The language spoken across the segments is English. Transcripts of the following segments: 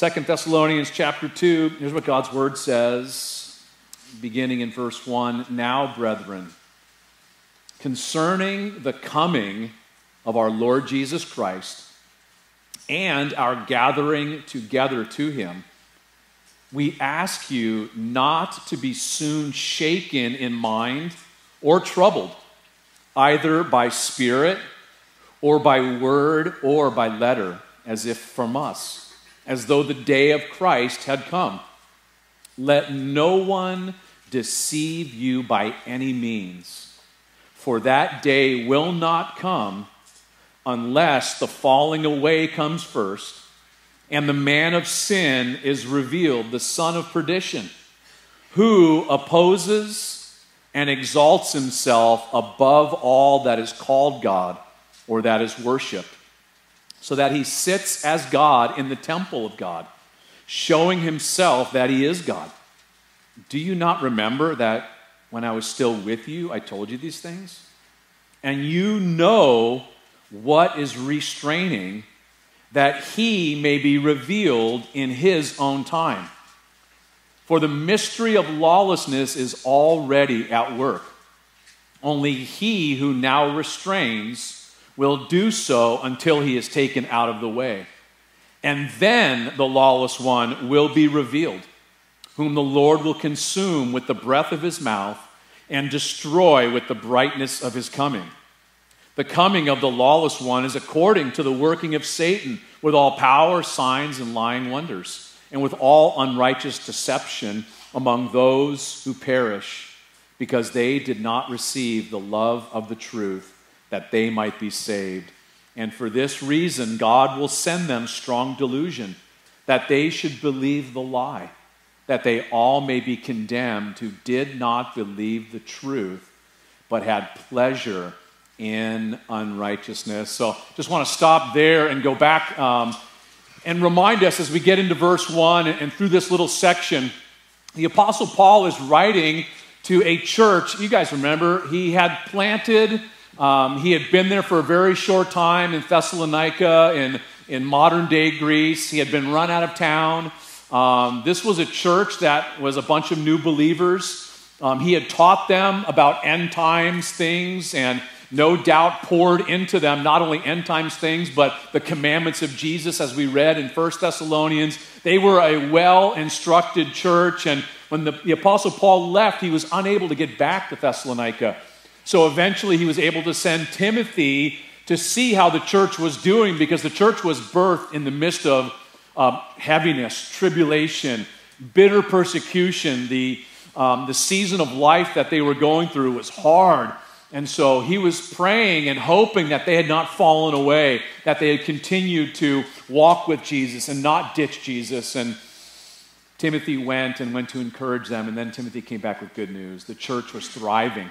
Second Thessalonians chapter 2, here's what God's word says, beginning in verse 1. Now, brethren, concerning the coming of our Lord Jesus Christ and our gathering together to him, we ask you not to be soon shaken in mind or troubled, either by spirit or by word or by letter, as if from us, as though the day of Christ had come. Let no one deceive you by any means, for that day will not come unless the falling away comes first and the man of sin is revealed, the son of perdition, who opposes and exalts himself above all that is called God or that is worshiped, so that he sits as God in the temple of God, showing himself that he is God. Do you not remember that when I was still with you, I told you these things? And you know what is restraining that he may be revealed in his own time. For the mystery of lawlessness is already at work. Only he who now restrains will do so until he is taken out of the way. And then the lawless one will be revealed, whom the Lord will consume with the breath of his mouth and destroy with the brightness of his coming. The coming of the lawless one is according to the working of Satan, with all power, signs, and lying wonders, and with all unrighteous deception among those who perish, because they did not receive the love of the truth that they might be saved. And for this reason, God will send them strong delusion, that they should believe the lie, that they all may be condemned who did not believe the truth, but had pleasure in unrighteousness. So just want to stop there and go back um, and remind us as we get into verse 1 and, and through this little section. The Apostle Paul is writing to a church. You guys remember, he had planted um, he had been there for a very short time in Thessalonica, in, in modern day Greece. He had been run out of town. Um, this was a church that was a bunch of new believers. Um, he had taught them about end times things and no doubt poured into them not only end times things, but the commandments of Jesus, as we read in 1 Thessalonians. They were a well instructed church. And when the, the Apostle Paul left, he was unable to get back to Thessalonica. So eventually he was able to send Timothy to see how the church was doing because the church was birthed in the midst of uh, heaviness, tribulation, bitter persecution. The, um, the season of life that they were going through was hard. And so he was praying and hoping that they had not fallen away, that they had continued to walk with Jesus and not ditch Jesus. And Timothy went and went to encourage them. And then Timothy came back with good news. The church was thriving.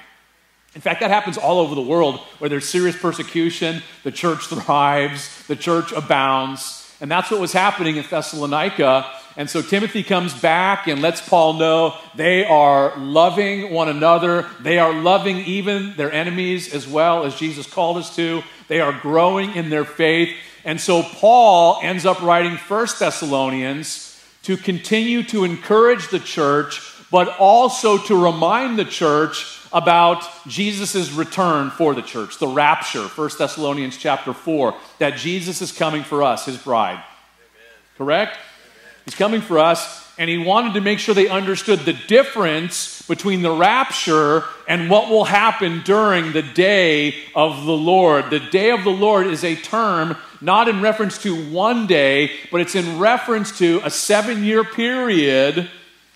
In fact, that happens all over the world where there's serious persecution, the church thrives, the church abounds. And that's what was happening in Thessalonica. And so Timothy comes back and lets Paul know they are loving one another. They are loving even their enemies as well as Jesus called us to. They are growing in their faith. And so Paul ends up writing First Thessalonians to continue to encourage the church, but also to remind the church about Jesus' return for the church, the rapture, 1 Thessalonians chapter 4, that Jesus is coming for us, his bride. Amen. Correct? Amen. He's coming for us, and he wanted to make sure they understood the difference between the rapture and what will happen during the day of the Lord. The day of the Lord is a term not in reference to one day, but it's in reference to a seven year period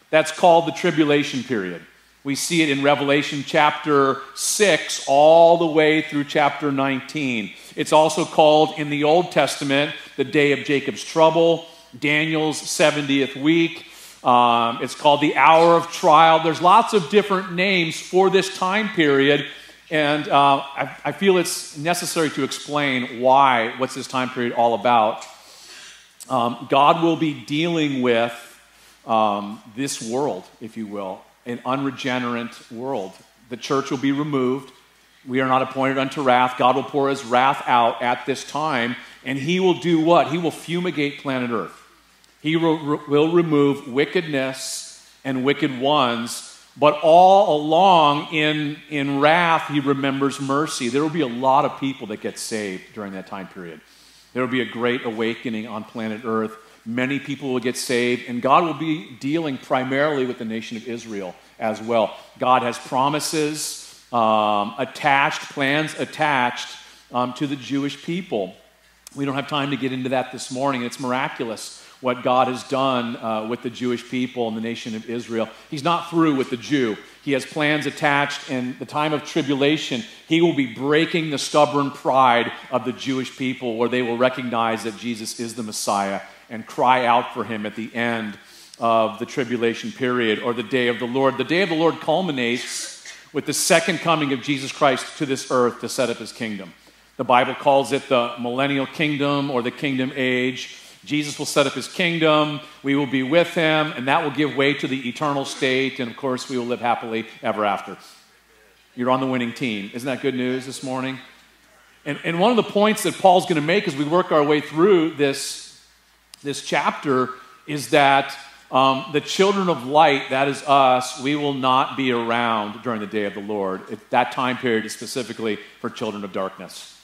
that's called the tribulation period. We see it in Revelation chapter 6 all the way through chapter 19. It's also called in the Old Testament the day of Jacob's trouble, Daniel's 70th week. Um, it's called the hour of trial. There's lots of different names for this time period. And uh, I, I, feel it's necessary to explain why, what's this time period all about. Um, God will be dealing with um, this world, if you will, an unregenerate world. The church will be removed. We are not appointed unto wrath. God will pour his wrath out at this time, and he will do what? He will fumigate planet Earth. He will remove wickedness and wicked ones but all along in, in wrath, he remembers mercy. There will be a lot of people that get saved during that time period. There will be a great awakening on planet Earth. Many people will get saved, and God will be dealing primarily with the nation of Israel as well. God has promises um, attached, plans attached um, to the Jewish people. We don't have time to get into that this morning. It's miraculous what God has done uh, with the Jewish people and the nation of Israel. He's not through with the Jew. He has plans attached. In the time of tribulation, he will be breaking the stubborn pride of the Jewish people, where they will recognize that Jesus is the Messiah and cry out for him at the end of the tribulation period or the day of the Lord. The day of the Lord culminates with the second coming of Jesus Christ to this earth to set up his kingdom. The Bible calls it the millennial kingdom or the kingdom age. Jesus will set up his kingdom, we will be with him, and that will give way to the eternal state, and of course, we will live happily ever after. You're on the winning team. Isn't that good news this morning? And, and one of the points that Paul's going to make as we work our way through this, this chapter is that um, the children of light, that is us, we will not be around during the day of the Lord. It, that time period is specifically for children of darkness.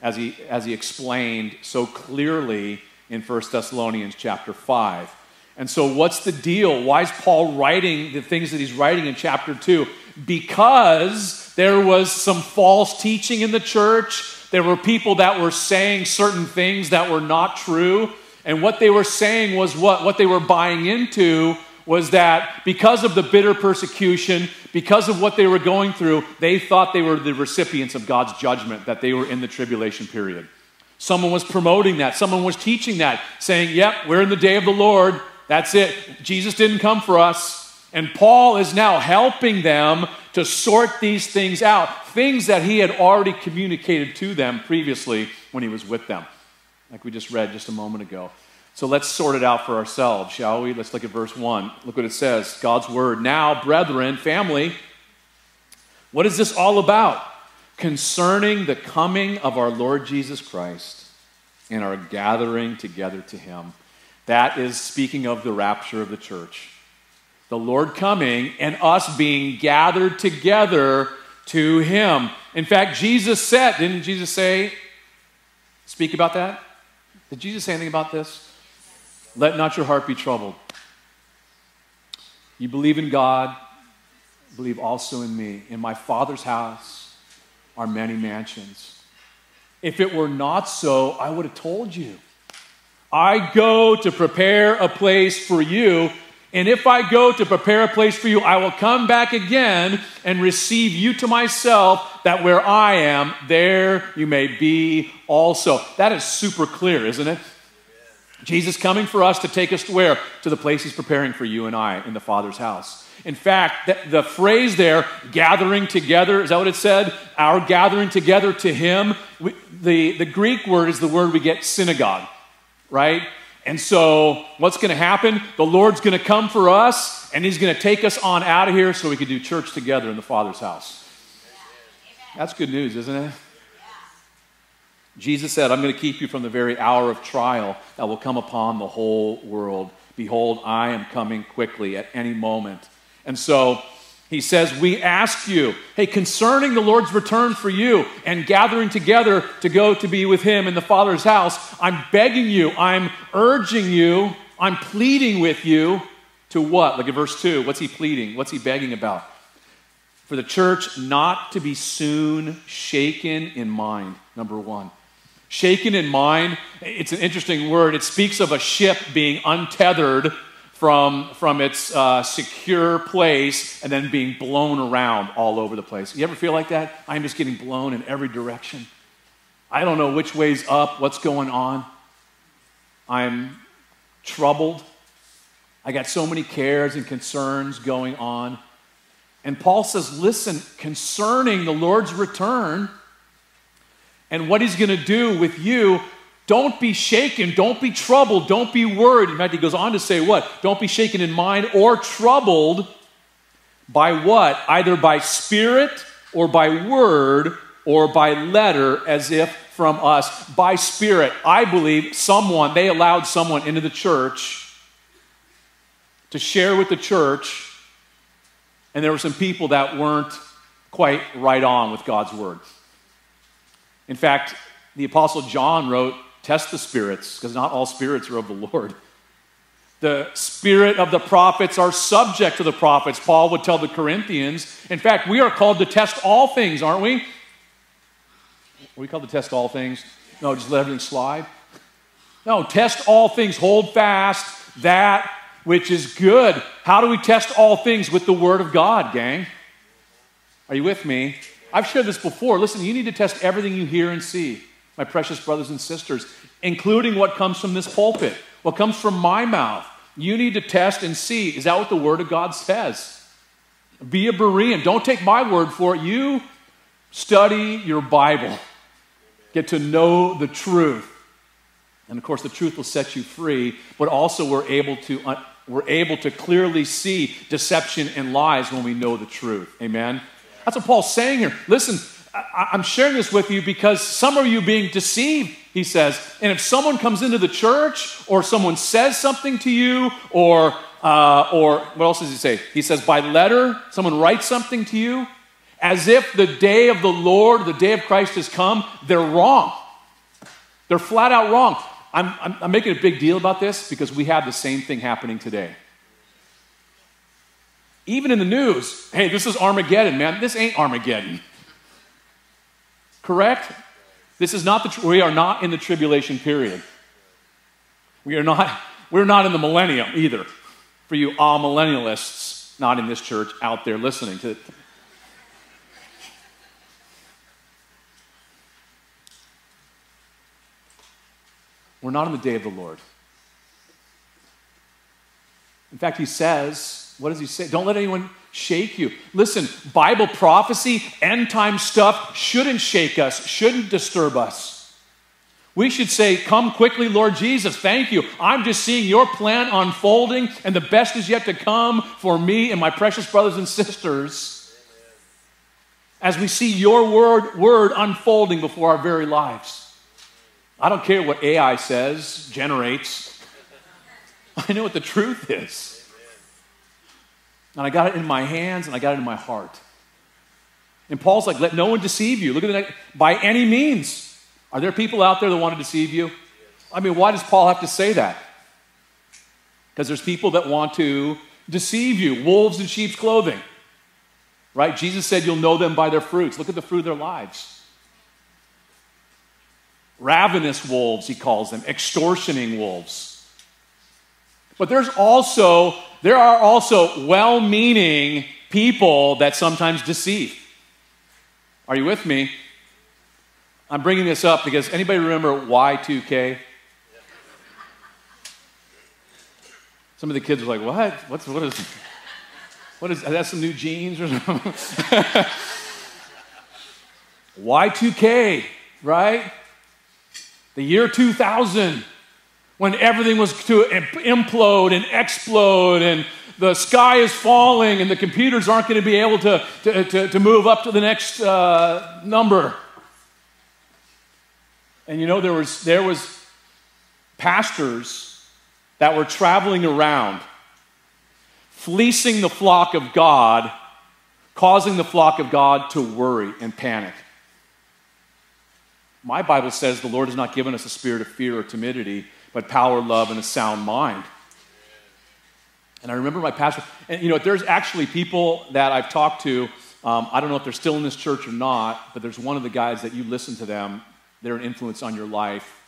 As he, as he explained so clearly in 1 Thessalonians chapter 5. And so, what's the deal? Why is Paul writing the things that he's writing in chapter 2? Because there was some false teaching in the church. There were people that were saying certain things that were not true. And what they were saying was what? What they were buying into was that because of the bitter persecution, because of what they were going through, they thought they were the recipients of God's judgment, that they were in the tribulation period. Someone was promoting that. Someone was teaching that, saying, Yep, we're in the day of the Lord. That's it. Jesus didn't come for us. And Paul is now helping them to sort these things out, things that he had already communicated to them previously when he was with them, like we just read just a moment ago. So let's sort it out for ourselves, shall we? Let's look at verse 1. Look what it says God's word. Now, brethren, family, what is this all about? Concerning the coming of our Lord Jesus Christ and our gathering together to him. That is speaking of the rapture of the church. The Lord coming and us being gathered together to him. In fact, Jesus said, didn't Jesus say, speak about that? Did Jesus say anything about this? Let not your heart be troubled. You believe in God, believe also in me. In my Father's house, are many mansions. If it were not so, I would have told you. I go to prepare a place for you. And if I go to prepare a place for you, I will come back again and receive you to myself, that where I am, there you may be also. That is super clear, isn't it? Jesus coming for us to take us to where? To the place he's preparing for you and I in the Father's house. In fact, the, the, phrase there, gathering together, is that what it said? Our gathering together to Him. We, the, the Greek word is the word we get synagogue, right? And so, what's going to happen? The Lord's going to come for us, and He's going to take us on out of here so we can do church together in the Father's house. That's good news, isn't it? Jesus said, I'm going to keep you from the very hour of trial that will come upon the whole world. Behold, I am coming quickly at any moment. And so he says, We ask you, hey, concerning the Lord's return for you and gathering together to go to be with him in the Father's house, I'm begging you, I'm urging you, I'm pleading with you to what? Look at verse 2. What's he pleading? What's he begging about? For the church not to be soon shaken in mind, number one. Shaken in mind, it's an interesting word. It speaks of a ship being untethered from, from its uh, secure place and then being blown around all over the place. You ever feel like that? I'm just getting blown in every direction. I don't know which way's up, what's going on. I'm troubled. I got so many cares and concerns going on. And Paul says, listen, concerning the Lord's return and what he's going to do with you, don't be shaken. Don't be troubled. Don't be worried. In fact, he goes on to say what? Don't be shaken in mind or troubled by what? Either by spirit or by word or by letter, as if from us. By spirit. I believe someone, they allowed someone into the church to share with the church, and there were some people that weren't quite right on with God's word. In fact, the Apostle John wrote, Test the spirits, because not all spirits are of the Lord. The spirit of the prophets are subject to the prophets, Paul would tell the Corinthians. In fact, we are called to test all things, aren't we? Are we called to test all things? No, just let everything slide. No, test all things, hold fast that which is good. How do we test all things? With the Word of God, gang. Are you with me? I've shared this before. Listen, you need to test everything you hear and see, my precious brothers and sisters, including what comes from this pulpit, what comes from my mouth. You need to test and see is that what the Word of God says? Be a Berean. Don't take my word for it. You study your Bible, get to know the truth. And of course, the truth will set you free, but also we're able to, uh, we're able to clearly see deception and lies when we know the truth. Amen? That's what Paul's saying here. Listen, I, I'm sharing this with you because some of you being deceived he says. And if someone comes into the church or someone says something to you or, uh, or what else does he say? He says, by letter, someone writes something to you, as if the day of the Lord, the day of Christ has come, they're wrong. They're flat out wrong. I'm, I'm, I'm making a big deal about this because we have the same thing happening today. Even in the news, hey, this is Armageddon, man. This ain't Armageddon. Correct? This is not the, we are not in the tribulation period. We are not, we're not in the millennium either. For you all millennialists, not in this church, out there listening to it. We're not in the day of the Lord. In fact, he says, what does he say? Don't let anyone shake you. Listen, Bible prophecy, end time stuff shouldn't shake us, shouldn't disturb us. We should say, Come quickly, Lord Jesus. Thank you. I'm just seeing your plan unfolding, and the best is yet to come for me and my precious brothers and sisters as we see your word, word unfolding before our very lives. I don't care what AI says, generates. I know what the truth is. And I got it in my hands and I got it in my heart. And Paul's like, let no one deceive you. Look at that. By any means. Are there people out there that want to deceive you? I mean, why does Paul have to say that? Because there's people that want to deceive you, wolves in sheep's clothing. Right? Jesus said you'll know them by their fruits. Look at the fruit of their lives. Ravenous wolves, he calls them, extortioning wolves. But there's also, there are also well meaning people that sometimes deceive. Are you with me? I'm bringing this up because anybody remember Y2K? Some of the kids were like, what? What's, what is, what is, that some new jeans or something? Y2K, right? The year 2000 when everything was to implode and explode and the sky is falling and the computers aren't going to be able to, to, to, to move up to the next uh, number. And you know, there was, there was pastors that were traveling around, fleecing the flock of God, causing the flock of God to worry and panic. My Bible says the Lord has not given us a spirit of fear or timidity, but power, love, and a sound mind. And I remember my pastor, and you know, there's actually people that I've talked to. Um, I don't know if they're still in this church or not, but there's one of the guys that you listen to them, they're an influence on your life.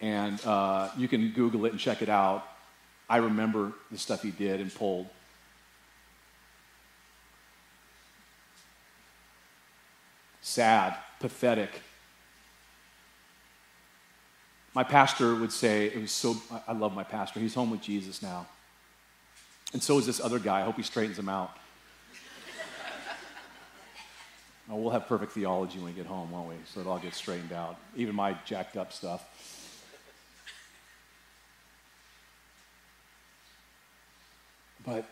And uh, you can Google it and check it out. I remember the stuff he did and pulled. Sad, pathetic. My pastor would say, it was so, I love my pastor. He's home with Jesus now. And so is this other guy. I hope he straightens him out. oh, we'll have perfect theology when we get home, won't we? So it all gets straightened out, even my jacked up stuff. But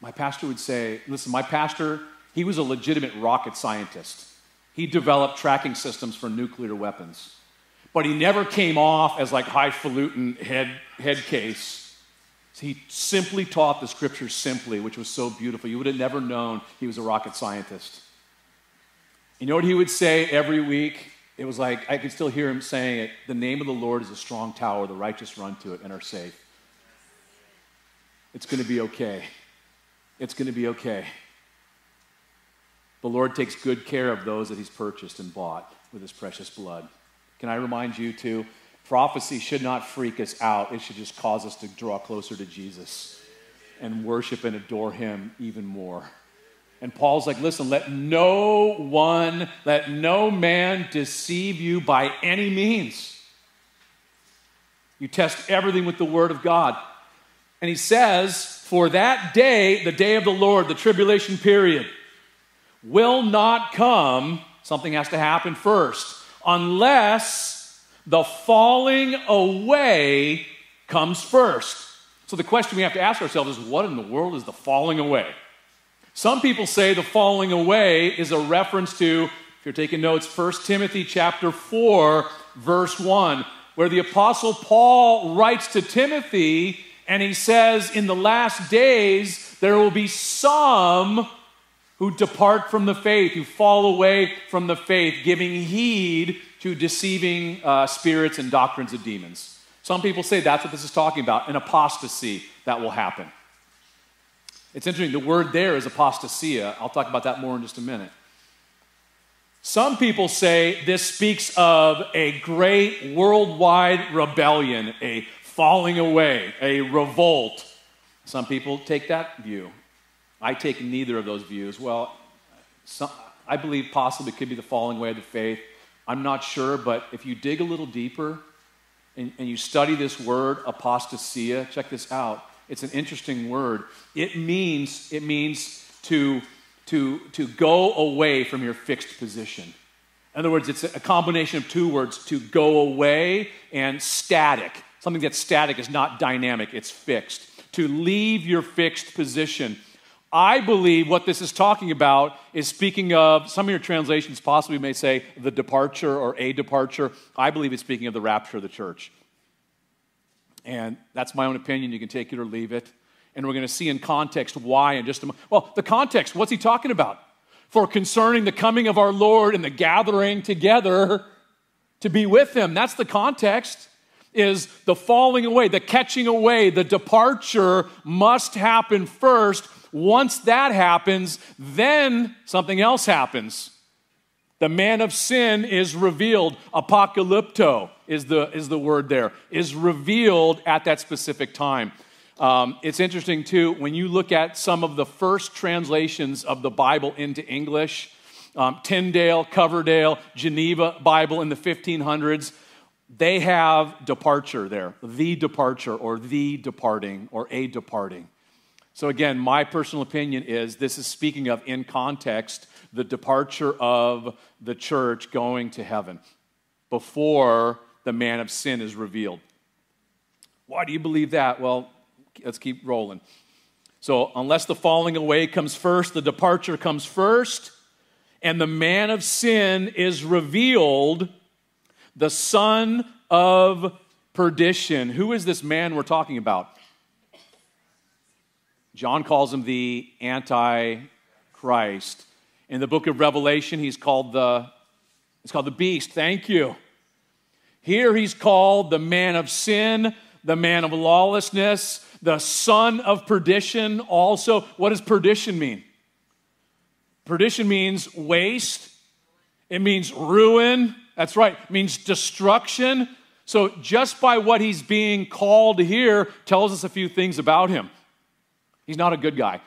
my pastor would say, listen, my pastor, he was a legitimate rocket scientist. He developed tracking systems for nuclear weapons but he never came off as like highfalutin head, head case. He simply taught the scriptures simply, which was so beautiful. You would have never known he was a rocket scientist. You know what he would say every week? It was like, I could still hear him saying it The name of the Lord is a strong tower, the righteous run to it and are safe. It's going to be okay. It's going to be okay. The Lord takes good care of those that he's purchased and bought with his precious blood. Can I remind you, too? Prophecy should not freak us out. It should just cause us to draw closer to Jesus and worship and adore him even more. And Paul's like, listen, let no one, let no man deceive you by any means. You test everything with the word of God. And he says, for that day, the day of the Lord, the tribulation period, will not come. Something has to happen first, unless the falling away comes first. So the question we have to ask ourselves is what in the world is the falling away? Some people say the falling away is a reference to, if you're taking notes, 1 Timothy chapter 4, verse 1, where the apostle Paul writes to Timothy and he says, In the last days, there will be some who depart from the faith, who fall away from the faith, giving heed to deceiving uh, spirits and doctrines of demons. Some people say that's what this is talking about an apostasy that will happen. It's interesting, the word there is apostasia. I'll talk about that more in just a minute. Some people say this speaks of a great worldwide rebellion, a falling away, a revolt. Some people take that view. I take neither of those views. Well, some, I believe possibly it could be the falling away of the faith. I'm not sure, but if you dig a little deeper and, and you study this word, apostasia, check this out it's an interesting word. It means, it means to, to, to go away from your fixed position. In other words, it's a combination of two words to go away and static. Something that's static is not dynamic, it's fixed. To leave your fixed position. I believe what this is talking about is speaking of, some of your translations possibly may say the departure or a departure. I believe it's speaking of the rapture of the church. And that's my own opinion. You can take it or leave it. And we're going to see in context why in just a moment. Well, the context, what's he talking about? For concerning the coming of our Lord and the gathering together to be with him. That's the context. Is the falling away, the catching away, the departure must happen first. Once that happens, then something else happens. The man of sin is revealed. Apocalypto is the, is the word there, is revealed at that specific time. Um, it's interesting, too, when you look at some of the first translations of the Bible into English, um, Tyndale, Coverdale, Geneva Bible in the 1500s, they have departure there, the departure, or the departing, or a departing. So, again, my personal opinion is this is speaking of, in context, the departure of the church going to heaven before the man of sin is revealed. Why do you believe that? Well, let's keep rolling. So, unless the falling away comes first, the departure comes first, and the man of sin is revealed, the son of perdition. Who is this man we're talking about? John calls him the Antichrist. In the book of Revelation, he's called the, it's called the beast. Thank you. Here he's called the man of sin, the man of lawlessness, the son of perdition. Also, what does perdition mean? Perdition means waste, it means ruin. That's right, it means destruction. So, just by what he's being called here, tells us a few things about him. He's not a good guy.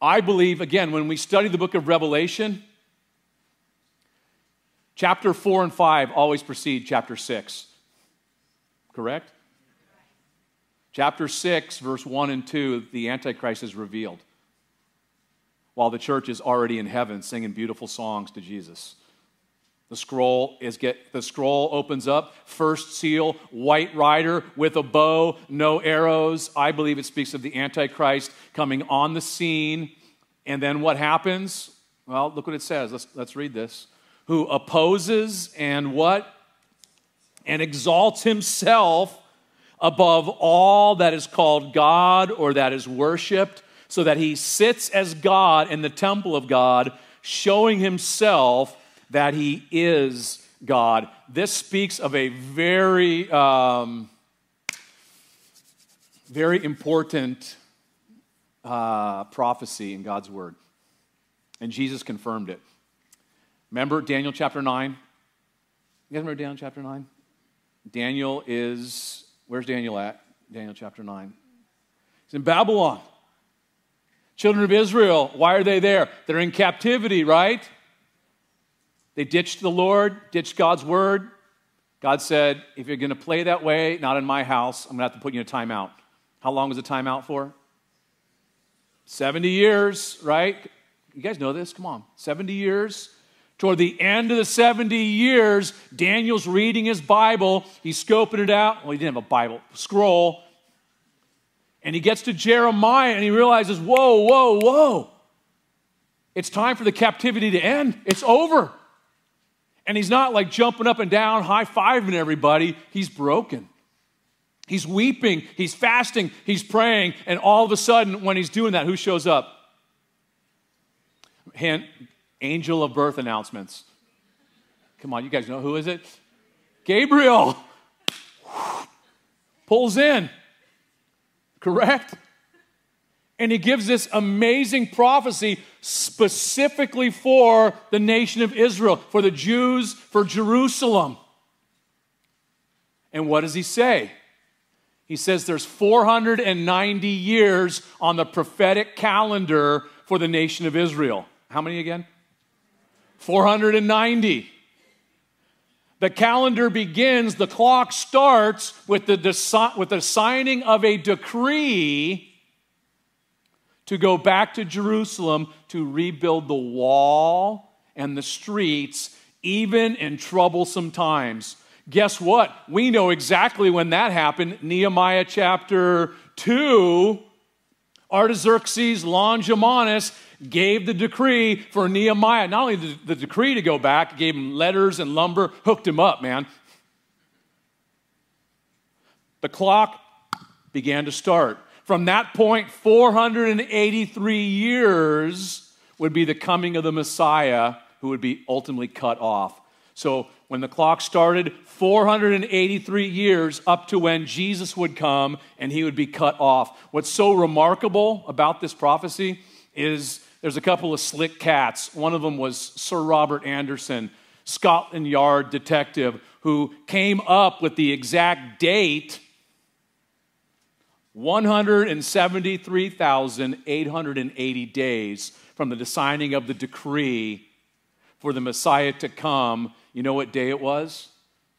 I believe, again, when we study the book of Revelation, chapter 4 and 5 always precede chapter 6. Correct? Chapter 6, verse 1 and 2, the Antichrist is revealed while the church is already in heaven singing beautiful songs to Jesus. The scroll is get the scroll opens up, first seal, white rider with a bow, no arrows. I believe it speaks of the Antichrist coming on the scene. And then what happens? Well, look what it says. Let's, let's read this. Who opposes and what? And exalts himself above all that is called God or that is worshiped, so that he sits as God in the temple of God, showing himself that he is God. This speaks of a very, um, very important uh, prophecy in God's word. And Jesus confirmed it. Remember Daniel chapter 9? You guys remember Daniel chapter 9? Daniel is, where's Daniel at? Daniel chapter 9. He's in Babylon. Children of Israel, why are they there? They're in captivity, right? They ditched the Lord, ditched God's word. God said, if you're going to play that way, not in my house, I'm going to have to put you in a timeout. How long is the timeout for? 70 years, right? You guys know this? Come on. 70 years. Toward the end of the 70 years, Daniel's reading his Bible. He's scoping it out. Well, he didn't have a Bible, scroll. And he gets to Jeremiah and he realizes, whoa, whoa, whoa. It's time for the captivity to end. It's over. And he's not like jumping up and down, high fiving everybody. He's broken. He's weeping, he's fasting, he's praying, and all of a sudden, when he's doing that, who shows up? Hint, angel of birth announcements. Come on, you guys know who is it? Gabriel. Pulls in. Correct? And he gives this amazing prophecy specifically for the nation of Israel, for the Jews, for Jerusalem. And what does he say? He says there's 490 years on the prophetic calendar for the nation of Israel. How many again? 490. The calendar begins, the clock starts with the, with the signing of a decree to go back to Jerusalem to rebuild the wall and the streets, even in troublesome times. Guess what? We know exactly when that happened. Nehemiah chapter 2. Artaxerxes Longimanus gave the decree for Nehemiah. Not only the, the decree to go back, gave him letters and lumber, hooked him up, man. The clock began to start. From that point, 483 years would be the coming of the Messiah who would be ultimately cut off. So when the clock started, 483 years up to when Jesus would come and he would be cut off. What's so remarkable about this prophecy is there's a couple of slick cats. One of them was Sir Robert Anderson, Scotland Yard detective, who came up with the exact date 173,880 days from the signing of the decree for the Messiah to come you know what day it was?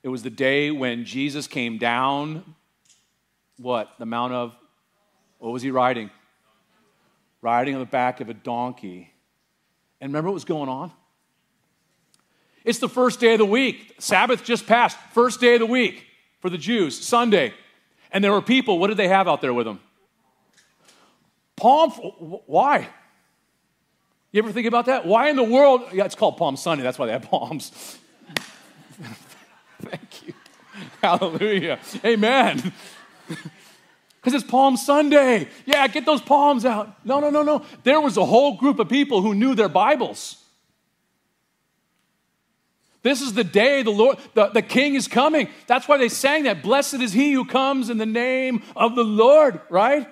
It was the day when Jesus came down, what? The Mount of, what was he riding? Riding on the back of a donkey. And remember what was going on? It's the first day of the week. Sabbath just passed. First day of the week for the Jews, Sunday. And there were people, what did they have out there with them? Palm, why? You ever think about that? Why in the world? Yeah, it's called Palm Sunday. That's why they have palms. Thank you. Hallelujah. Amen. Because it's Palm Sunday. Yeah, get those palms out. No, no, no, no. There was a whole group of people who knew their Bibles. This is the day the Lord, the, the King is coming. That's why they sang that. Blessed is he who comes in the name of the Lord, right?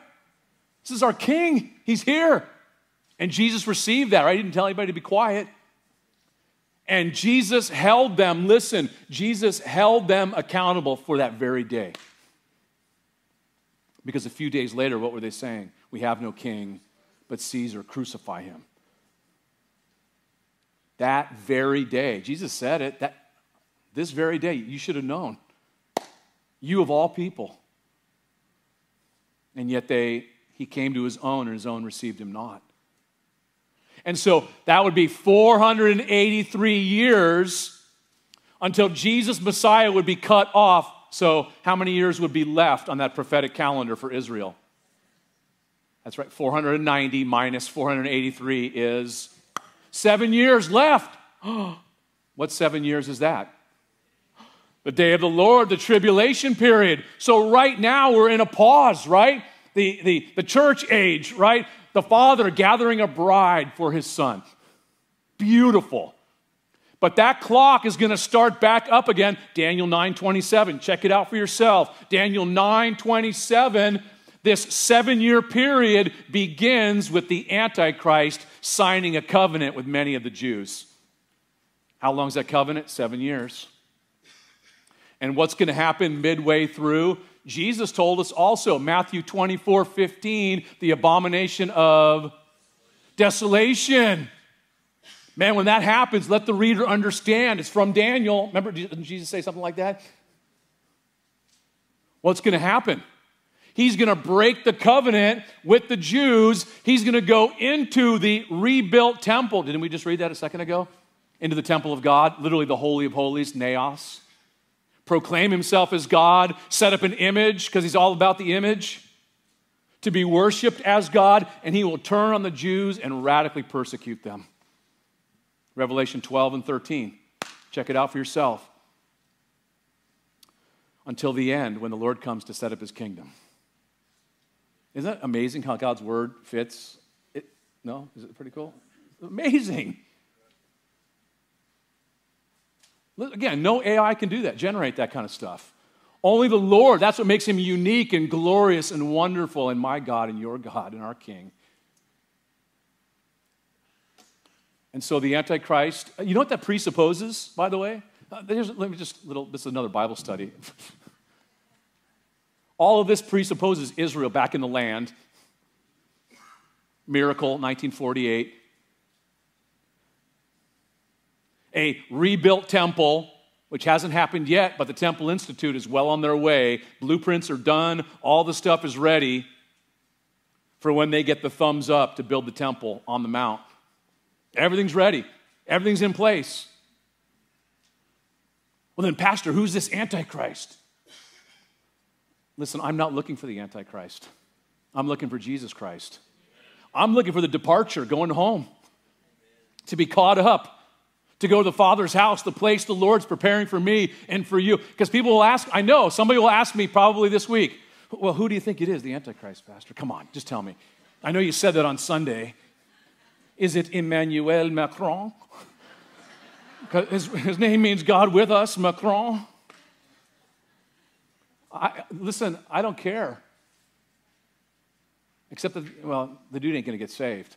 This is our King. He's here. And Jesus received that, right? He didn't tell anybody to be quiet. And Jesus held them, listen, Jesus held them accountable for that very day. Because a few days later, what were they saying? We have no king, but Caesar, crucify him. That very day, Jesus said it, that this very day, you should have known. You of all people. And yet they he came to his own, and his own received him not. And so that would be 483 years until Jesus, Messiah, would be cut off. So, how many years would be left on that prophetic calendar for Israel? That's right, 490 minus 483 is seven years left. what seven years is that? The day of the Lord, the tribulation period. So right now we're in a pause, right? The, the, the church age, right? The father gathering a bride for his son. Beautiful. But that clock is going to start back up again. Daniel 9:27. Check it out for yourself. Daniel 9:27. This seven year period begins with the Antichrist signing a covenant with many of the Jews. How long is that covenant? Seven years. And what's going to happen midway through? Jesus told us also, Matthew 24 15, the abomination of desolation. Man, when that happens, let the reader understand. It's from Daniel. Remember, didn't Jesus say something like that? What's going to happen? He's going to break the covenant with the Jews. He's going to go into the rebuilt temple. Didn't we just read that a second ago? Into the temple of God, literally the Holy of Holies, Naos. Proclaim himself as God, set up an image because he's all about the image to be worshiped as God, and he will turn on the Jews and radically persecute them. Revelation 12 and 13. Check it out for yourself. Until the end, when the Lord comes to set up his kingdom. Isn't that amazing how God's word fits? It, no? Is it pretty cool? Amazing. Again, no AI can do that, generate that kind of stuff. Only the Lord. That's what makes him unique and glorious and wonderful, and my God and your God and our King. And so the Antichrist, you know what that presupposes, by the way? Uh, let me just little, this is another Bible study. All of this presupposes Israel back in the land. Miracle, 1948. A rebuilt temple, which hasn't happened yet, but the Temple Institute is well on their way. Blueprints are done, all the stuff is ready for when they get the thumbs up to build the temple on the mount. Everything's ready, everything's in place. Well, then, Pastor, who's this Antichrist? Listen, I'm not looking for the Antichrist. I'm looking for Jesus Christ. I'm looking for the departure, going home, to be caught up, to go to the Father's house, the place the Lord's preparing for me and for you. Because people will ask, I know, somebody will ask me probably this week, well, who do you think it is, the Antichrist, Pastor? Come on, just tell me. I know you said that on Sunday. Is it Emmanuel Macron? His, his name means God with us, Macron. I, listen, I don't care. Except that, well, the dude ain't going to get saved.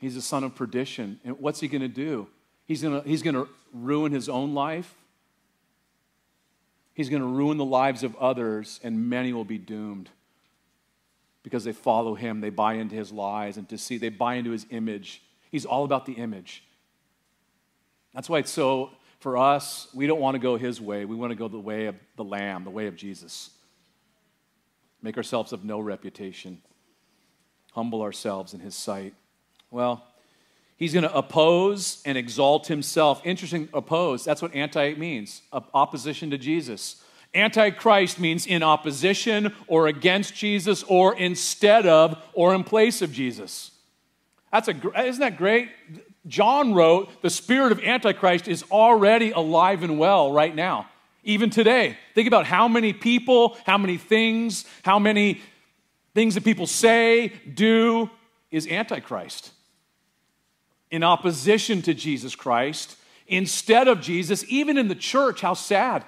He's a son of perdition. And what's he going to do? He's going he's to ruin his own life. He's going to ruin the lives of others, and many will be doomed because they follow him, they buy into his lies and to see, they buy into his image. He's all about the image. That's why it's so, for us, we don't want to go his way. We want to go the way of the Lamb, the way of Jesus. Make ourselves of no reputation, humble ourselves in his sight. Well, he's going to oppose and exalt himself. Interesting, oppose. That's what anti means opposition to Jesus. Antichrist means in opposition or against Jesus or instead of or in place of Jesus. That's a, isn't that great? John wrote, the spirit of Antichrist is already alive and well right now, even today. Think about how many people, how many things, how many things that people say, do, is Antichrist. In opposition to Jesus Christ, instead of Jesus, even in the church, how sad.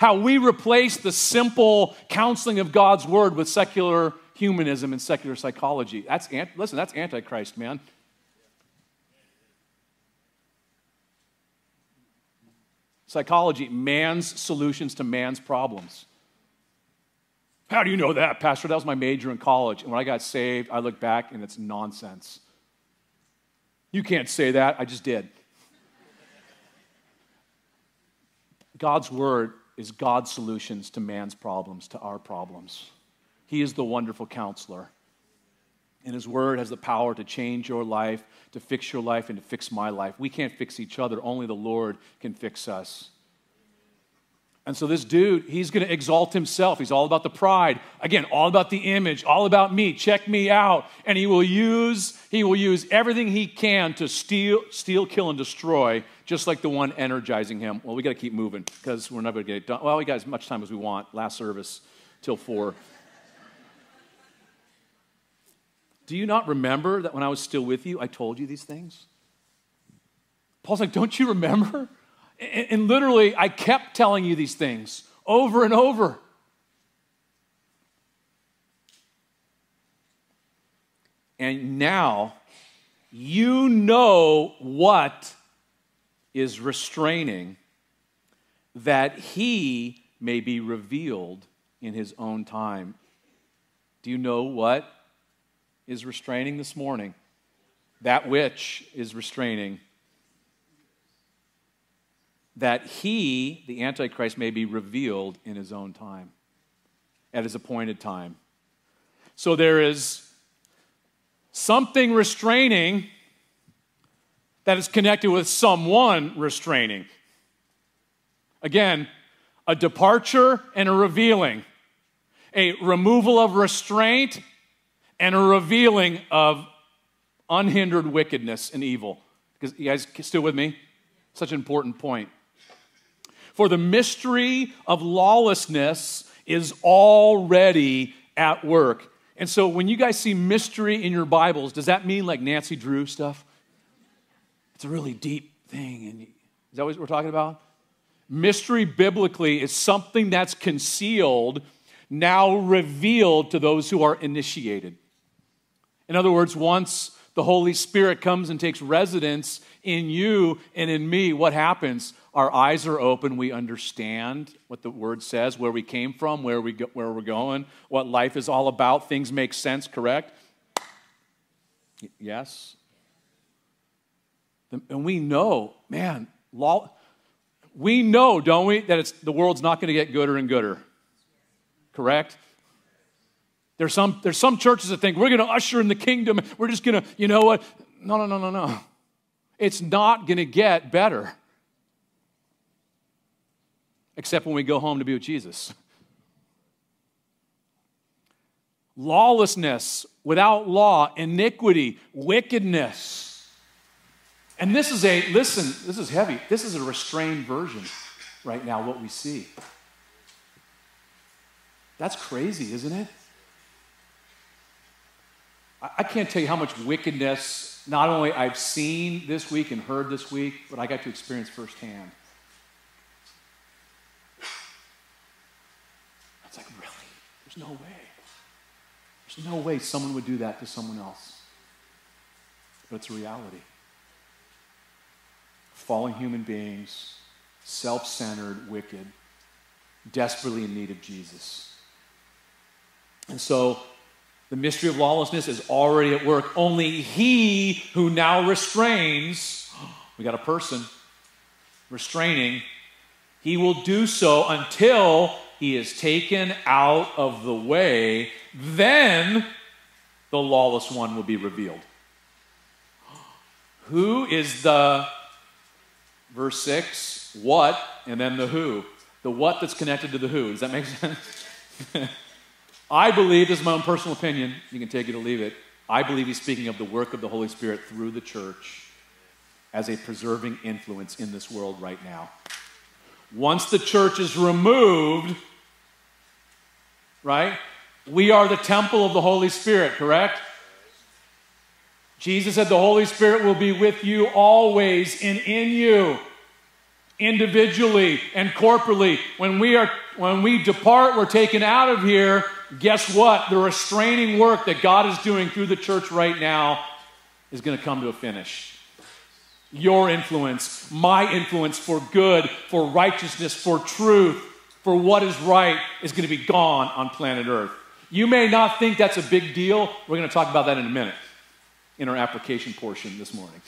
How we replace the simple counseling of God's word with secular humanism and secular psychology. That's, listen, that's Antichrist, man. Psychology, man's solutions to man's problems. How do you know that, Pastor? That was my major in college. And when I got saved, I look back and it's nonsense. You can't say that. I just did. God's word is God's solutions to man's problems, to our problems. He is the wonderful counselor. And His Word has the power to change your life, to fix your life, and to fix my life. We can't fix each other, only the Lord can fix us. And so this dude, he's going to exalt himself. He's all about the pride. Again, all about the image, all about me. Check me out. And he will use he will use everything he can to steal, steal, kill, and destroy, just like the one energizing him. Well, we got to keep moving because we're not going to get it done. Well, we got as much time as we want. Last service till four. Do you not remember that when I was still with you, I told you these things? Paul's like, Don't you remember? And, literally, I kept telling you these things over and over. And now you know what is restraining, that he may be revealed in his own time. Do you know what is restraining this morning? That which is restraining that he, the Antichrist, may be revealed in his own time, at his appointed time. So there is something restraining that is connected with someone restraining. Again, a departure and a revealing, a removal of restraint and a revealing of unhindered wickedness and evil. Because you guys still with me? Such an important point. For the mystery of lawlessness is already at work. And so when you guys see mystery in your Bibles, does that mean like Nancy Drew stuff? It's a really deep thing. And is that what we're talking about? Mystery biblically is something that's concealed, now revealed to those who are initiated. In other words, once the Holy Spirit comes and takes residence in you and in me, what happens? Our eyes are open. We understand what the word says, where we came from, where, we go, where we're going, what life is all about. Things make sense, correct? Yes? And we know, man, law, we know, don't we, that it's, the world's not going to get gooder and gooder. Correct? There's some, there's some churches that think we're going to usher in the kingdom. We're just going to, you know what? No, no, no, no, no. It's not going to get better. Except when we go home to be with Jesus. Lawlessness, without law, iniquity, wickedness. And this is a, listen, this is heavy. This is a restrained version right now, what we see. That's crazy, isn't it? I can't tell you how much wickedness not only I've seen this week and heard this week, but I got to experience firsthand. It's like, really? There's no way. There's no way someone would do that to someone else. But it's a reality. Fallen human beings, self centered, wicked, desperately in need of Jesus. And so the mystery of lawlessness is already at work. Only he who now restrains, we got a person restraining, he will do so until he is taken out of the way. Then the lawless one will be revealed. Who is the, verse 6, what, and then the who? The what that's connected to the who. Does that make sense? I believe, this is my own personal opinion, you can take it or leave it. I believe he's speaking of the work of the Holy Spirit through the church as a preserving influence in this world right now. Once the church is removed, right, we are the temple of the Holy Spirit, correct? Jesus said the Holy Spirit will be with you always and in you, individually and corporately When we are when we depart, we're taken out of here guess what? The restraining work that God is doing through the church right now is going to come to a finish. Your influence, my influence for good, for righteousness, for truth, for what is right is going to be gone on planet Earth. You may not think that's a big deal. We're going to talk about that in a minute in our application portion this morning.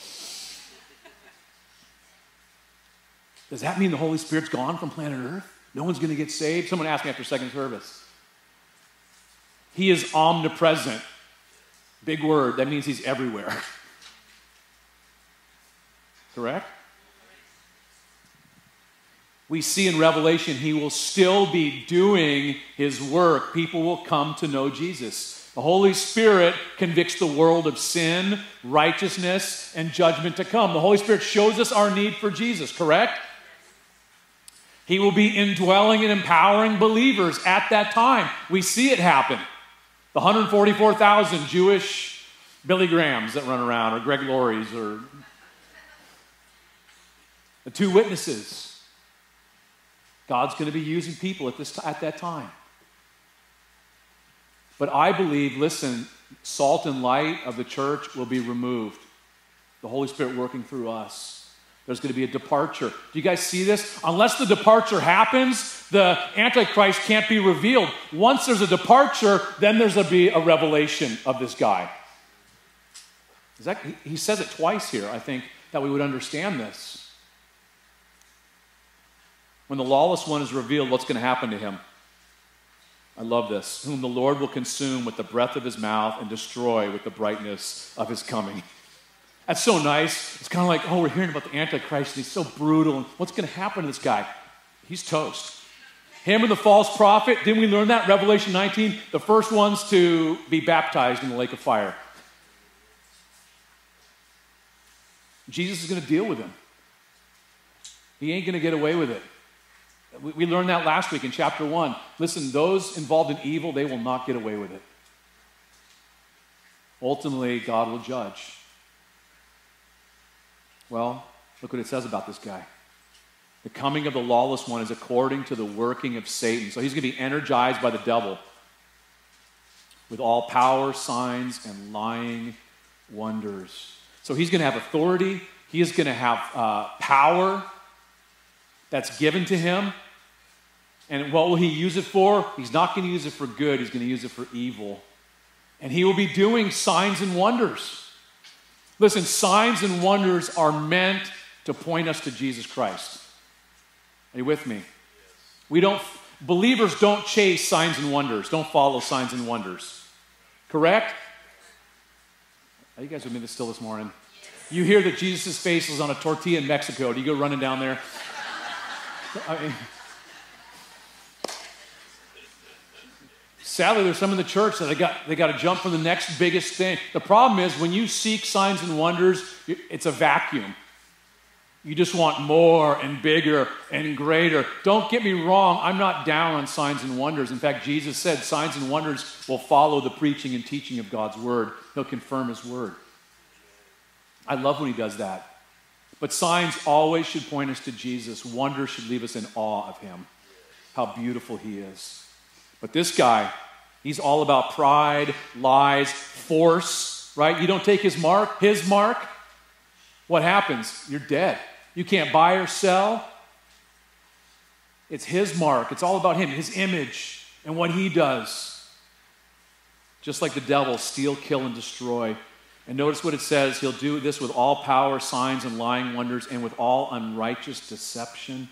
Does that mean the Holy Spirit's gone from planet Earth? No one's going to get saved? Someone asked me after second service. He is omnipresent. Big word, that means he's everywhere. Correct? we see in Revelation he will still be doing his work. People will come to know Jesus. The Holy Spirit convicts the world of sin, righteousness, and judgment to come. The Holy Spirit shows us our need for Jesus, correct? He will be indwelling and empowering believers at that time. We see it happen. The 144,000 Jewish Billy Grahams that run around, or Greg Laurie's, or the two witnesses. God's going to be using people at, this, at that time. But I believe, listen, salt and light of the church will be removed. The Holy Spirit working through us. There's going to be a departure. Do you guys see this? Unless the departure happens, the Antichrist can't be revealed. Once there's a departure, then there's going to be a revelation of this guy. That, he says it twice here, I think, that we would understand this. When the lawless one is revealed, what's going to happen to him? I love this. Whom the Lord will consume with the breath of his mouth and destroy with the brightness of his coming. That's so nice. It's kind of like, oh, we're hearing about the Antichrist, and he's so brutal. And what's going to happen to this guy? He's toast. Him and the false prophet, didn't we learn that? Revelation 19, the first ones to be baptized in the lake of fire. Jesus is going to deal with him. He ain't going to get away with it. We, we learned that last week in chapter 1. Listen, those involved in evil, they will not get away with it. Ultimately, God will judge. Well, look what it says about this guy. The coming of the lawless one is according to the working of Satan. So he's going to be energized by the devil with all power, signs, and lying wonders. So he's going to have authority, he is going to have uh, power that's given to him. And what will he use it for? He's not going to use it for good, he's going to use it for evil. And he will be doing signs and wonders. Listen, signs and wonders are meant to point us to Jesus Christ. Are you with me? We don't, believers don't chase signs and wonders, don't follow signs and wonders. Correct? Are you guys with me still this morning? You hear that Jesus' face is on a tortilla in Mexico. Do you go running down there? I mean, Sadly, there's some in the church that they got, they got to jump for the next biggest thing. The problem is when you seek signs and wonders, it's a vacuum. You just want more and bigger and greater. Don't get me wrong, I'm not down on signs and wonders. In fact, Jesus said signs and wonders will follow the preaching and teaching of God's word, He'll confirm His word. I love when He does that. But signs always should point us to Jesus, wonders should leave us in awe of Him. How beautiful He is. But this guy, he's all about pride, lies, force, right? You don't take his mark, his mark, what happens? You're dead. You can't buy or sell. It's his mark. It's all about him, his image, and what he does. Just like the devil, steal, kill, and destroy. And notice what it says He'll do this with all power, signs, and lying wonders, and with all unrighteous deception.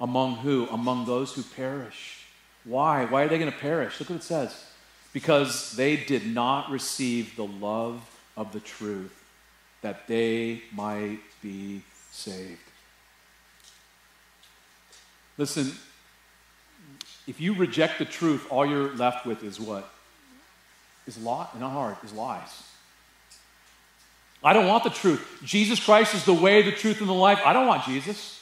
Among who? Among those who perish. Why? Why are they going to perish? Look what it says. Because they did not receive the love of the truth that they might be saved. Listen, if you reject the truth, all you're left with is what? Is lot, not hard, is lies. I don't want the truth. Jesus Christ is the way, the truth, and the life. I don't want Jesus.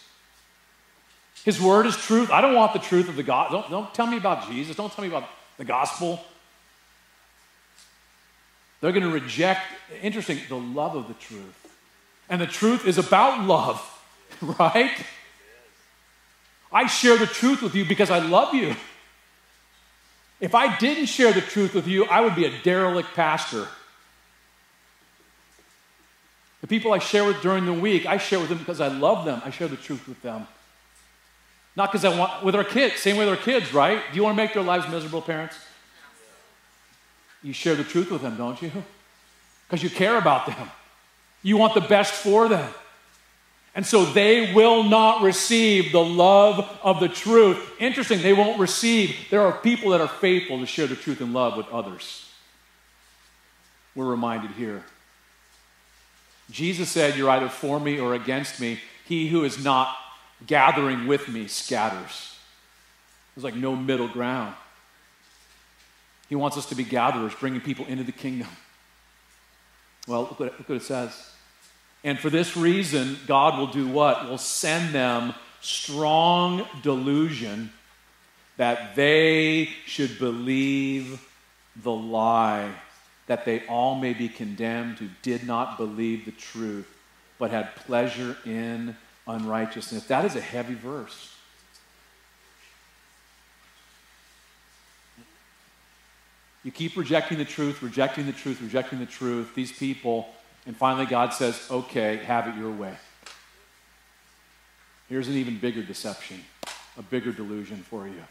His word is truth. I don't want the truth of the God. Don't, don't tell me about Jesus. Don't tell me about the gospel. They're going to reject, interesting, the love of the truth. And the truth is about love, right? I share the truth with you because I love you. If I didn't share the truth with you, I would be a derelict pastor. The people I share with during the week, I share with them because I love them. I share the truth with them. Not because I want, with our kids, same way with our kids, right? Do you want to make their lives miserable, parents? You share the truth with them, don't you? Because you care about them. You want the best for them. And so they will not receive the love of the truth. Interesting, they won't receive. There are people that are faithful to share the truth and love with others. We're reminded here. Jesus said, You're either for me or against me. He who is not gathering with me scatters. There's like no middle ground. He wants us to be gatherers, bringing people into the kingdom. Well, look what, look what it says. And for this reason, God will do what? Will send them strong delusion that they should believe the lie, that they all may be condemned who did not believe the truth, but had pleasure in unrighteousness. That is a heavy verse. You keep rejecting the truth, rejecting the truth, rejecting the truth, these people, and finally God says, okay, have it your way. Here's an even bigger deception, a bigger delusion for you.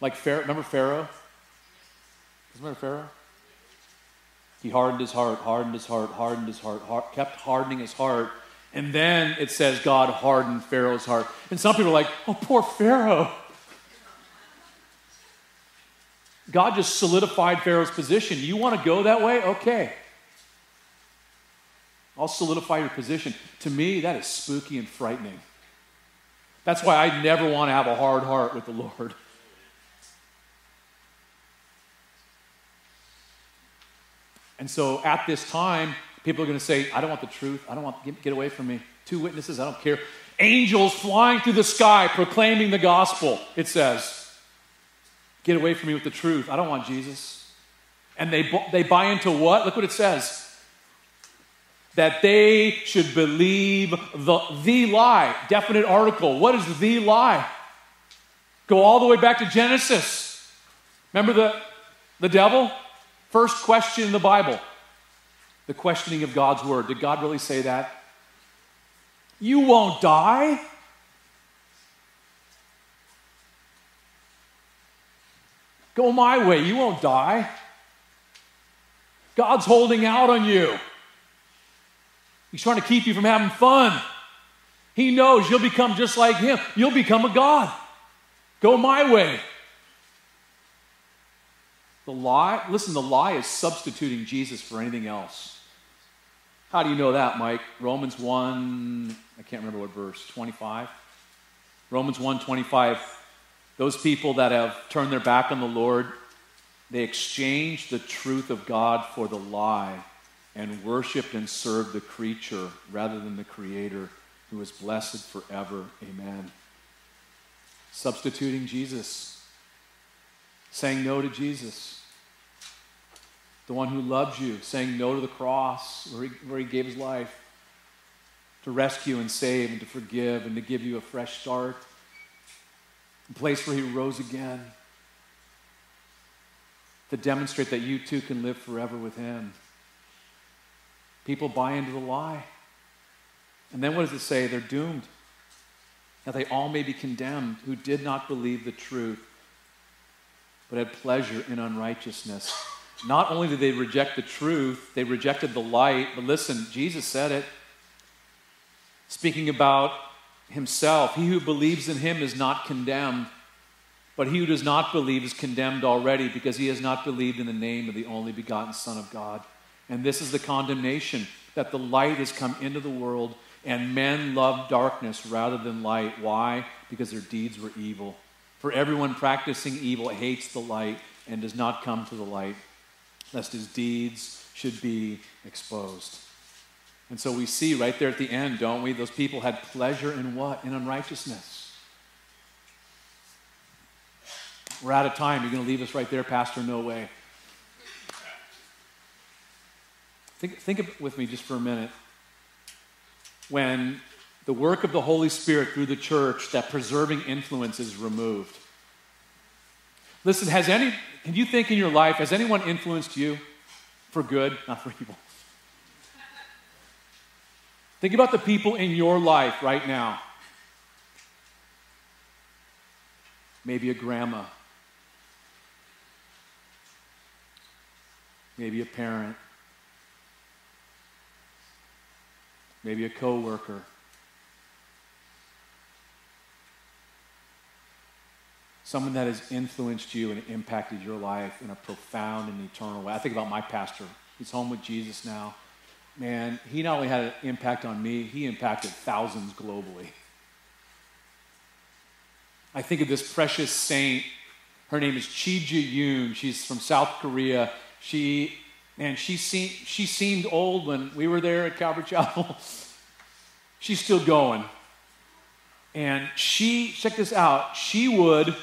Like Pharaoh, remember Pharaoh? Remember Pharaoh? He hardened his heart, hardened his heart, hardened his heart, kept hardening his heart. And then it says God hardened Pharaoh's heart. And some people are like, oh, poor Pharaoh. God just solidified Pharaoh's position. You want to go that way? Okay. I'll solidify your position. To me, that is spooky and frightening. That's why I never want to have a hard heart with the Lord. And so at this time, people are going to say, I don't want the truth. I don't want, get, get away from me. Two witnesses, I don't care. Angels flying through the sky proclaiming the gospel, it says. Get away from me with the truth. I don't want Jesus. And they, they buy into what? Look what it says. That they should believe the, the lie. Definite article. What is the lie? Go all the way back to Genesis. Remember the, the devil? First question in the Bible the questioning of God's word. Did God really say that? You won't die. Go my way, you won't die. God's holding out on you. He's trying to keep you from having fun. He knows you'll become just like Him. You'll become a God. Go my way. The lie, listen, the lie is substituting Jesus for anything else. How do you know that, Mike? Romans 1, I can't remember what verse, 25? Romans 1 25. Those people that have turned their back on the Lord, they exchanged the truth of God for the lie and worshiped and served the creature rather than the Creator who is blessed forever. Amen. Substituting Jesus, saying no to Jesus the one who loves you, saying no to the cross where he, where he gave his life to rescue and save and to forgive and to give you a fresh start, a place where he rose again, to demonstrate that you too can live forever with him. People buy into the lie. And then what does it say? They're doomed. That they all may be condemned who did not believe the truth, but had pleasure in unrighteousness. Not only did they reject the truth, they rejected the light, but listen, Jesus said it. Speaking about himself, he who believes in him is not condemned, but he who does not believe is condemned already because he has not believed in the name of the only begotten Son of God. And this is the condemnation that the light has come into the world and men love darkness rather than light. Why? Because their deeds were evil. For everyone practicing evil hates the light and does not come to the light lest his deeds should be exposed. And so we see right there at the end, don't we? Those people had pleasure in what? In unrighteousness. We're out of time. You're going to leave us right there, Pastor? No way. Think, think with me just for a minute. When the work of the Holy Spirit through the church, that preserving influence is removed. Listen, has any, can you think in your life, has anyone influenced you for good, not for evil? Think about the people in your life right now. Maybe a grandma. Maybe a parent. Maybe a coworker. Someone that has influenced you and impacted your life in a profound and eternal way. I think about my pastor. He's home with Jesus now. man, he not only had an impact on me, he impacted thousands globally. I think of this precious saint. Her name is Chi Ji Yoon. She's from South Korea. She, man, she seemed, she seemed old when we were there at Calvary Chapel. She's still going. And she, check this out, she would,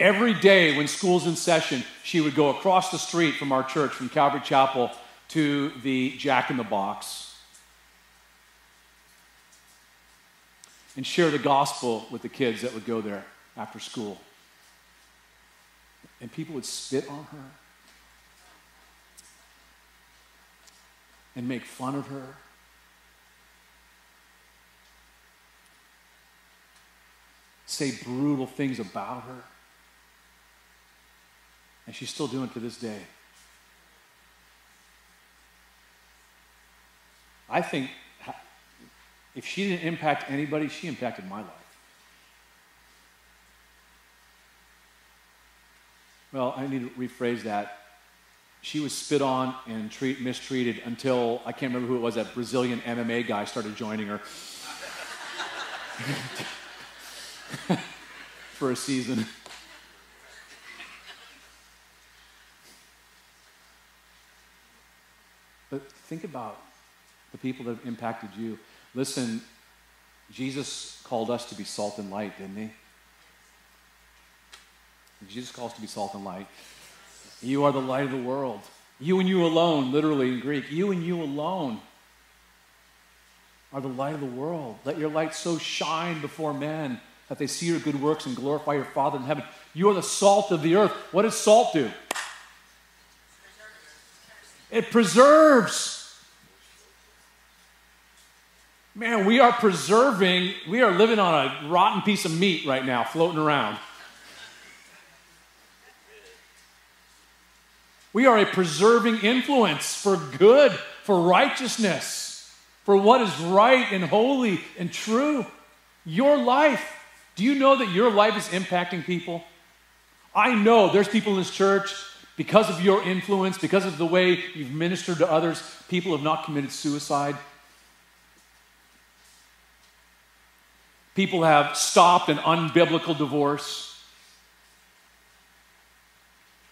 every day when school's in session, she would go across the street from our church, from Calvary Chapel, to the Jack in the Box and share the gospel with the kids that would go there after school. And people would spit on her and make fun of her. Say brutal things about her. And she's still doing it to this day. I think if she didn't impact anybody, she impacted my life. Well, I need to rephrase that. She was spit on and treat, mistreated until I can't remember who it was, that Brazilian MMA guy started joining her for a season. But think about the people that have impacted you. Listen, Jesus called us to be salt and light, didn't he? Jesus calls to be salt and light. You are the light of the world. You and you alone, literally in Greek, you and you alone are the light of the world. Let your light so shine before men that they see your good works and glorify your Father in heaven. You are the salt of the earth. What does salt do? It preserves. Man, we are preserving, we are living on a rotten piece of meat right now, floating around. We are a preserving influence for good, for righteousness, for what is right and holy and true. Your life. Do you know that your life is impacting people? I know there's people in this church, because of your influence, because of the way you've ministered to others, people have not committed suicide. People have stopped an unbiblical divorce.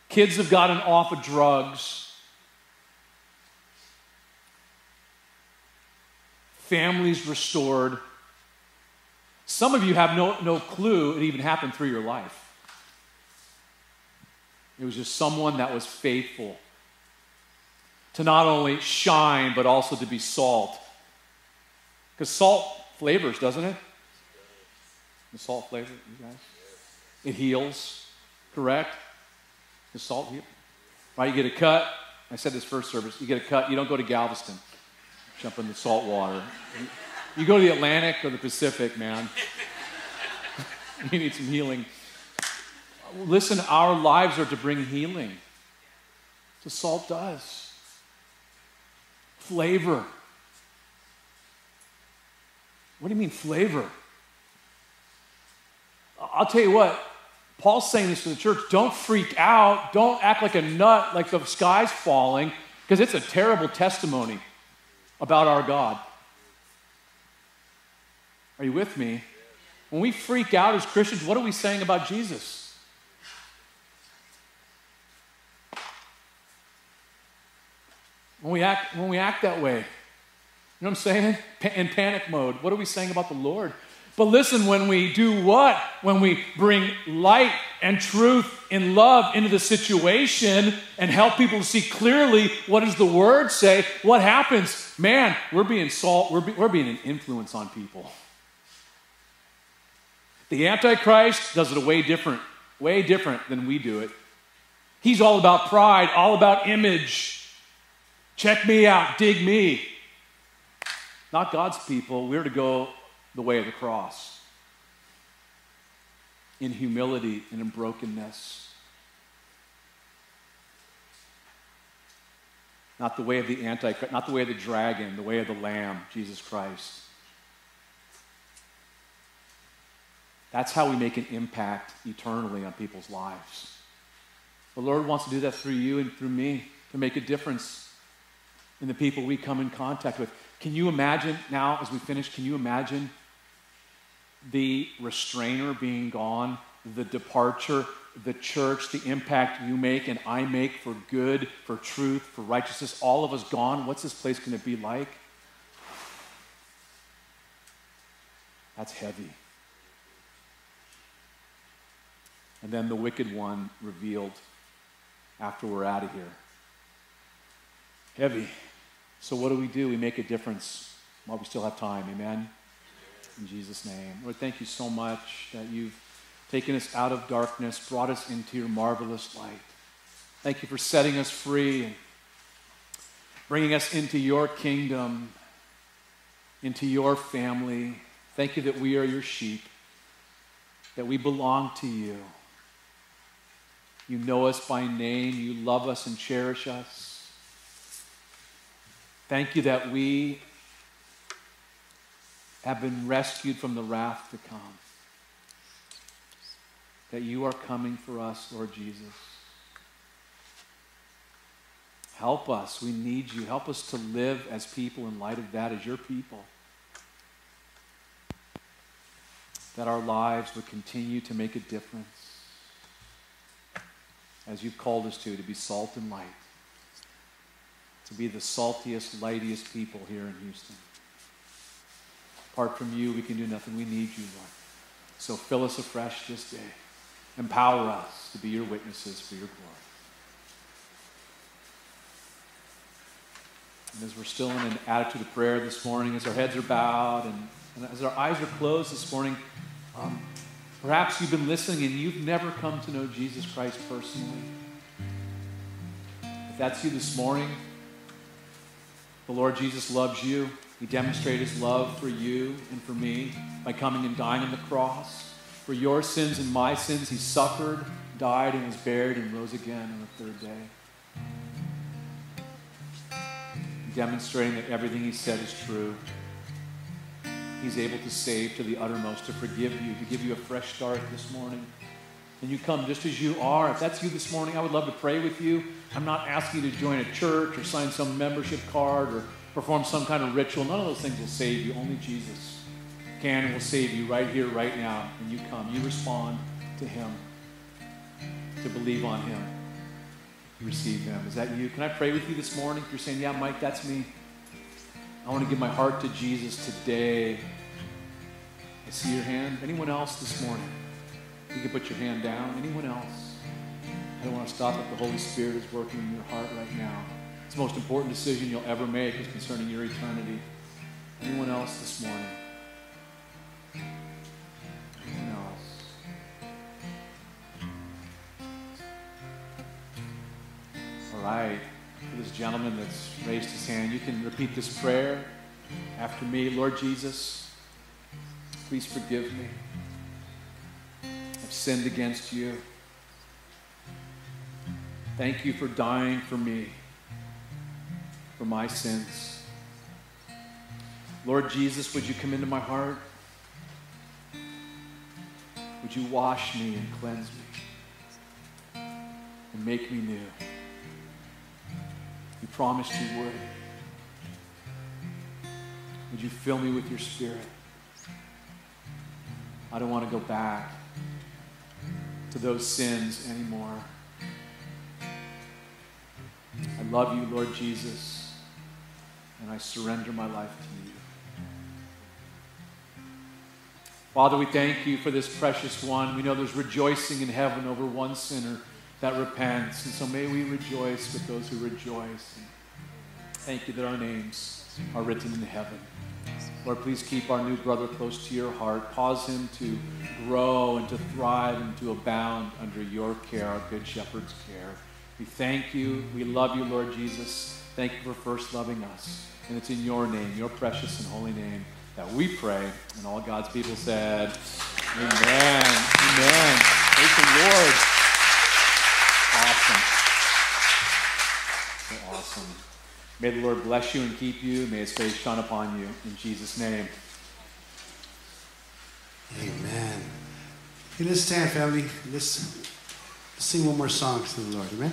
Kids have gotten off of drugs. Families restored. Some of you have no, no clue it even happened through your life. It was just someone that was faithful to not only shine, but also to be salt. Because salt flavors, doesn't it? The salt flavor, you guys? It heals, correct? The salt heals. Right, you get a cut. I said this first service. You get a cut. You don't go to Galveston, jump in the salt water. You go to the Atlantic or the Pacific, man. you need some healing. Listen, our lives are to bring healing. The salt does. Flavor. What do you mean, flavor? I'll tell you what, Paul's saying this to the church don't freak out, don't act like a nut, like the sky's falling, because it's a terrible testimony about our God. Are you with me? When we freak out as Christians, what are we saying about Jesus? When we act, when we act that way, you know what I'm saying? In panic mode, what are we saying about the Lord? But listen, when we do what? When we bring light and truth and love into the situation and help people see clearly what does the word say, what happens? Man, we're being salt, we're, be, we're being an influence on people. The Antichrist does it a way different, way different than we do it. He's all about pride, all about image. Check me out, dig me. Not God's people. We're to go the way of the cross in humility and in brokenness. Not the way of the Antichrist, not the way of the dragon, the way of the Lamb, Jesus Christ. That's how we make an impact eternally on people's lives. The Lord wants to do that through you and through me to make a difference. in the people we come in contact with. Can you imagine now, as we finish, can you imagine the restrainer being gone, the departure, the church, the impact you make and I make for good, for truth, for righteousness, all of us gone? What's this place going to be like? That's heavy. And then the wicked one revealed after we're out of here. Heavy. So, what do we do? We make a difference while we still have time. Amen? In Jesus' name. Lord, thank you so much that you've taken us out of darkness, brought us into your marvelous light. Thank you for setting us free and bringing us into your kingdom, into your family. Thank you that we are your sheep, that we belong to you. You know us by name, you love us and cherish us. Thank you that we have been rescued from the wrath to come. That you are coming for us, Lord Jesus. Help us. We need you. Help us to live as people in light of that, as your people. That our lives would continue to make a difference as you've called us to, to be salt and light, to be the saltiest, lightiest people here in Houston. Apart from you, we can do nothing. We need you, Lord. So fill us afresh this day. Empower us to be your witnesses for your glory. And as we're still in an attitude of prayer this morning, as our heads are bowed and, and as our eyes are closed this morning, um, Perhaps you've been listening and you've never come to know Jesus Christ personally. If that's you this morning, the Lord Jesus loves you. He demonstrated his love for you and for me by coming and dying on the cross. For your sins and my sins, he suffered, died, and was buried and rose again on the third day. Demonstrating that everything he said is true. He's able to save to the uttermost, to forgive you, to give you a fresh start this morning. And you come just as you are. If that's you this morning, I would love to pray with you. I'm not asking you to join a church or sign some membership card or perform some kind of ritual. None of those things will save you. Only Jesus can and will save you right here, right now. And you come, you respond to Him, to believe on Him, receive Him. Is that you? Can I pray with you this morning? If you're saying, Yeah, Mike, that's me. I want to give my heart to Jesus today. I see your hand. Anyone else this morning? You can put your hand down. Anyone else? I don't want to stop if the Holy Spirit is working in your heart right now. It's the most important decision you'll ever make is concerning your eternity. Anyone else this morning? Anyone else? All right. For this gentleman that's raised his hand, you can repeat this prayer after me. Lord Jesus, Please forgive me. I've sinned against you. Thank you for dying for me, for my sins. Lord Jesus, would you come into my heart? Would you wash me and cleanse me and make me new? You promised you would. Would you fill me with your spirit? I don't want to go back to those sins anymore. I love you, Lord Jesus, and I surrender my life to you. Father, we thank you for this precious one. We know there's rejoicing in heaven over one sinner that repents. And so may we rejoice with those who rejoice. And thank you that our names are written in heaven. Lord, please keep our new brother close to your heart. Cause him to grow and to thrive and to abound under your care, our good shepherd's care. We thank you. We love you, Lord Jesus. Thank you for first loving us. And it's in your name, your precious and holy name, that we pray. And all God's people said, Amen. Amen. Praise the Lord. Awesome. So awesome. May the Lord bless you and keep you. May his face shine upon you. In Jesus' name. Amen. Hey, let's stand, family. Let's sing one more song to the Lord. Amen.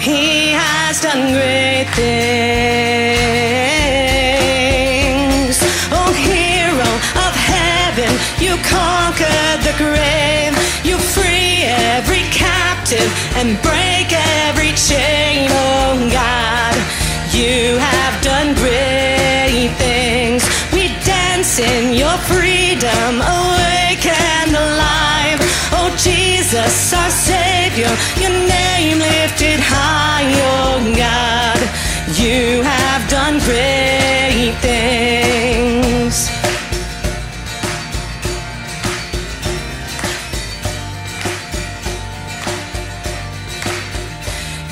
He has done great things. Oh, hero of heaven, you conquered the grave. You free every captive and break every chain. Oh, God, you have done great things. We dance in your freedom, awake and alive. Oh, Jesus, our Savior, lifted Oh, God, you have done great things.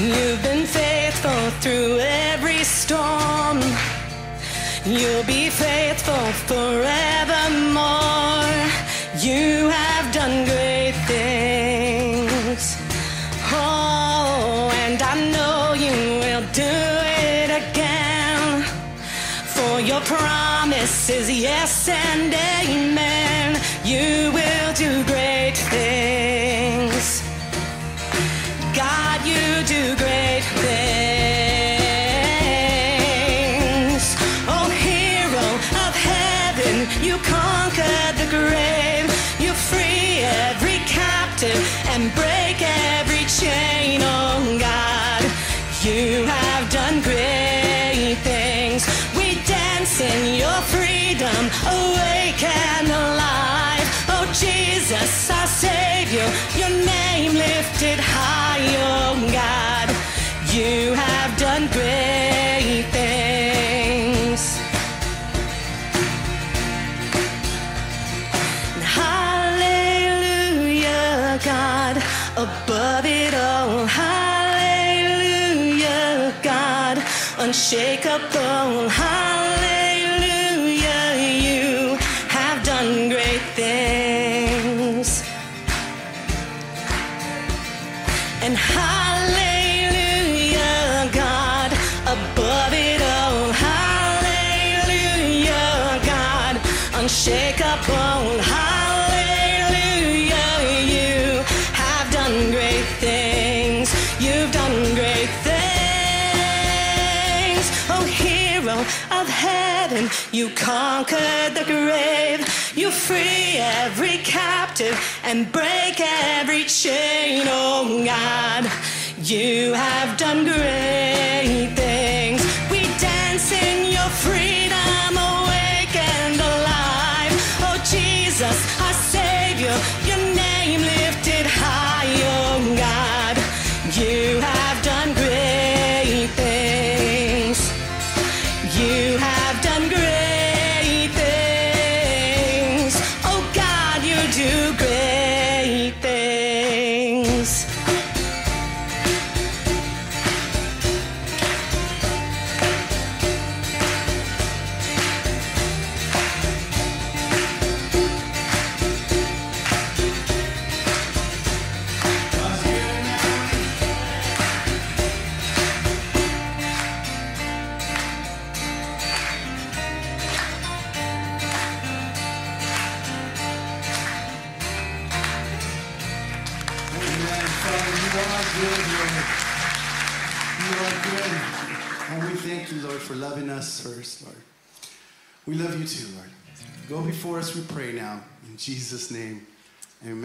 You've been faithful through every storm. You'll be faithful forevermore. Is unshakable. Hallelujah, you conquered the grave. You free every captive and break every chain. Oh, God, you have done great things. We pray now. In Jesus' name, amen.